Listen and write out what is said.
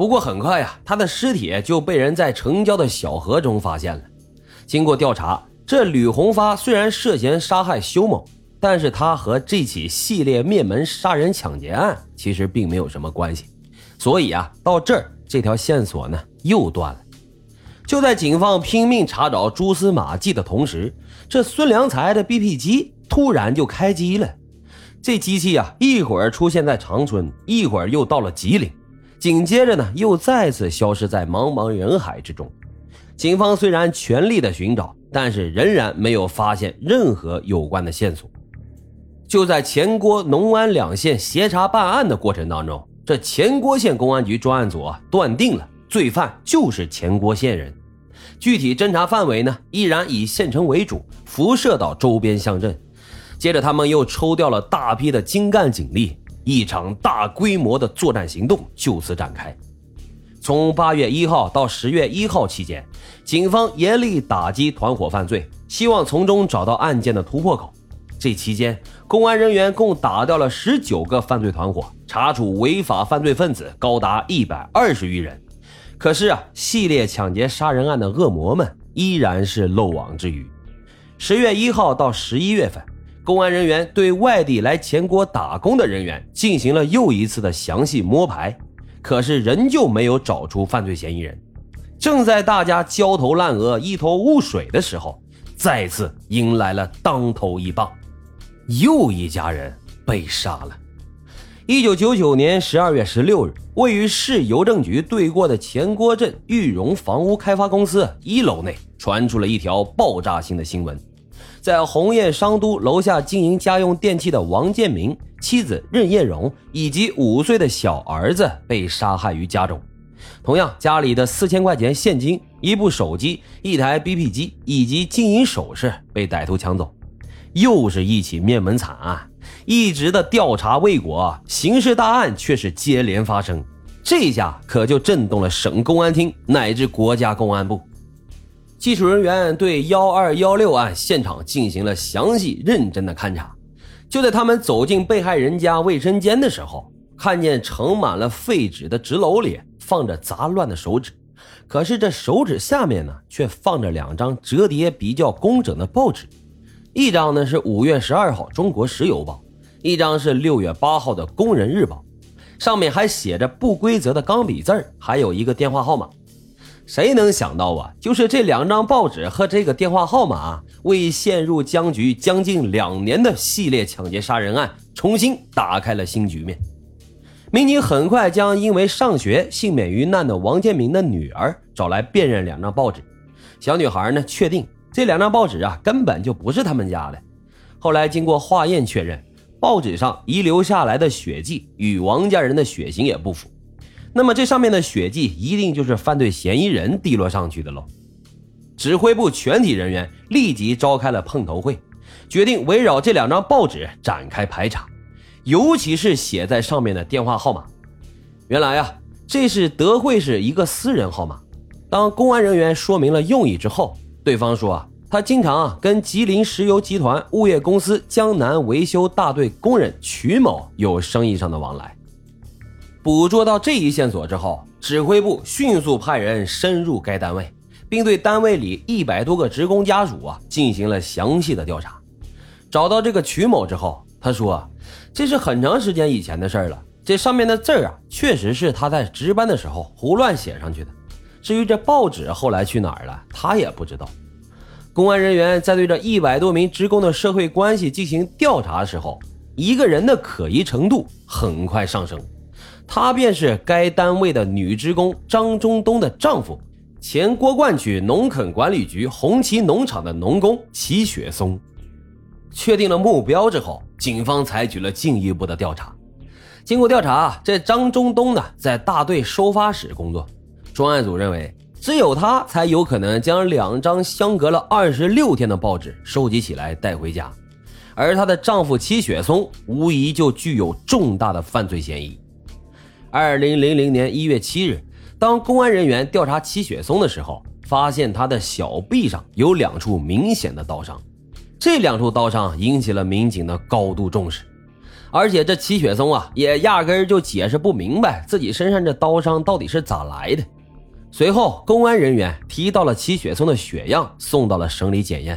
不过很快呀，他的尸体就被人在城郊的小河中发现了。经过调查，这吕红发虽然涉嫌杀害修某，但是他和这起系列灭门杀人抢劫案其实并没有什么关系。所以啊，到这儿这条线索呢又断了。就在警方拼命查找蛛丝马迹的同时，这孙良才的 BP 机突然就开机了。这机器啊，一会儿出现在长春，一会儿又到了吉林，紧接着呢，又再次消失在茫茫人海之中。警方虽然全力的寻找，但是仍然没有发现任何有关的线索。就在前郭、农安两县协查办案的过程当中，这前郭县公安局专案组啊，断定了罪犯就是前郭县人。具体侦查范围呢，依然以县城为主，辐射到周边乡镇。接着，他们又抽调了大批的精干警力，一场大规模的作战行动就此展开。从八月一号到十月一号期间，警方严厉打击团伙犯罪，希望从中找到案件的突破口。这期间，公安人员共打掉了十九个犯罪团伙，查处违法犯罪分子高达一百二十余人。可是啊，系列抢劫杀人案的恶魔们依然是漏网之鱼。十月一号到十一月份。公安人员对外地来前国打工的人员进行了又一次的详细摸排，可是仍旧没有找出犯罪嫌疑人。正在大家焦头烂额、一头雾水的时候，再次迎来了当头一棒，又一家人被杀了。一九九九年十二月十六日，位于市邮政局对过的前郭镇玉荣房屋开发公司一楼内传出了一条爆炸性的新闻。在鸿雁商都楼下经营家用电器的王建明妻子任艳荣以及五岁的小儿子被杀害于家中，同样家里的四千块钱现金、一部手机、一台 BP 机以及金银首饰被歹徒抢走，又是一起灭门惨案。一直的调查未果，刑事大案却是接连发生，这下可就震动了省公安厅乃至国家公安部。技术人员对幺二幺六案现场进行了详细认真的勘查。就在他们走进被害人家卫生间的时候，看见盛满了废纸的纸篓里放着杂乱的手纸，可是这手纸下面呢，却放着两张折叠比较工整的报纸，一张呢是五月十二号《中国石油报》，一张是六月八号的《工人日报》，上面还写着不规则的钢笔字还有一个电话号码。谁能想到啊？就是这两张报纸和这个电话号码，为陷入僵局将近两年的系列抢劫杀人案重新打开了新局面。民警很快将因为上学幸免于难的王建明的女儿找来辨认两张报纸。小女孩呢，确定这两张报纸啊根本就不是他们家的。后来经过化验确认，报纸上遗留下来的血迹与王家人的血型也不符。那么这上面的血迹一定就是犯罪嫌疑人滴落上去的喽。指挥部全体人员立即召开了碰头会，决定围绕这两张报纸展开排查，尤其是写在上面的电话号码。原来啊，这是德惠市一个私人号码。当公安人员说明了用意之后，对方说啊，他经常啊跟吉林石油集团物业公司江南维修大队工人曲某有生意上的往来。捕捉到这一线索之后，指挥部迅速派人深入该单位，并对单位里一百多个职工家属啊进行了详细的调查。找到这个曲某之后，他说：“这是很长时间以前的事儿了，这上面的字儿啊，确实是他在值班的时候胡乱写上去的。至于这报纸后来去哪儿了，他也不知道。”公安人员在对这一百多名职工的社会关系进行调查的时候，一个人的可疑程度很快上升。他便是该单位的女职工张中东的丈夫，前郭灌区农垦管理局红旗农场的农工齐雪松。确定了目标之后，警方采取了进一步的调查。经过调查，这张中东呢在大队收发室工作，专案组认为只有他才有可能将两张相隔了二十六天的报纸收集起来带回家，而她的丈夫齐雪松无疑就具有重大的犯罪嫌疑。二零零零年一月七日，当公安人员调查齐雪松的时候，发现他的小臂上有两处明显的刀伤，这两处刀伤引起了民警的高度重视。而且这齐雪松啊，也压根儿就解释不明白自己身上这刀伤到底是咋来的。随后，公安人员提到了齐雪松的血样，送到了省里检验。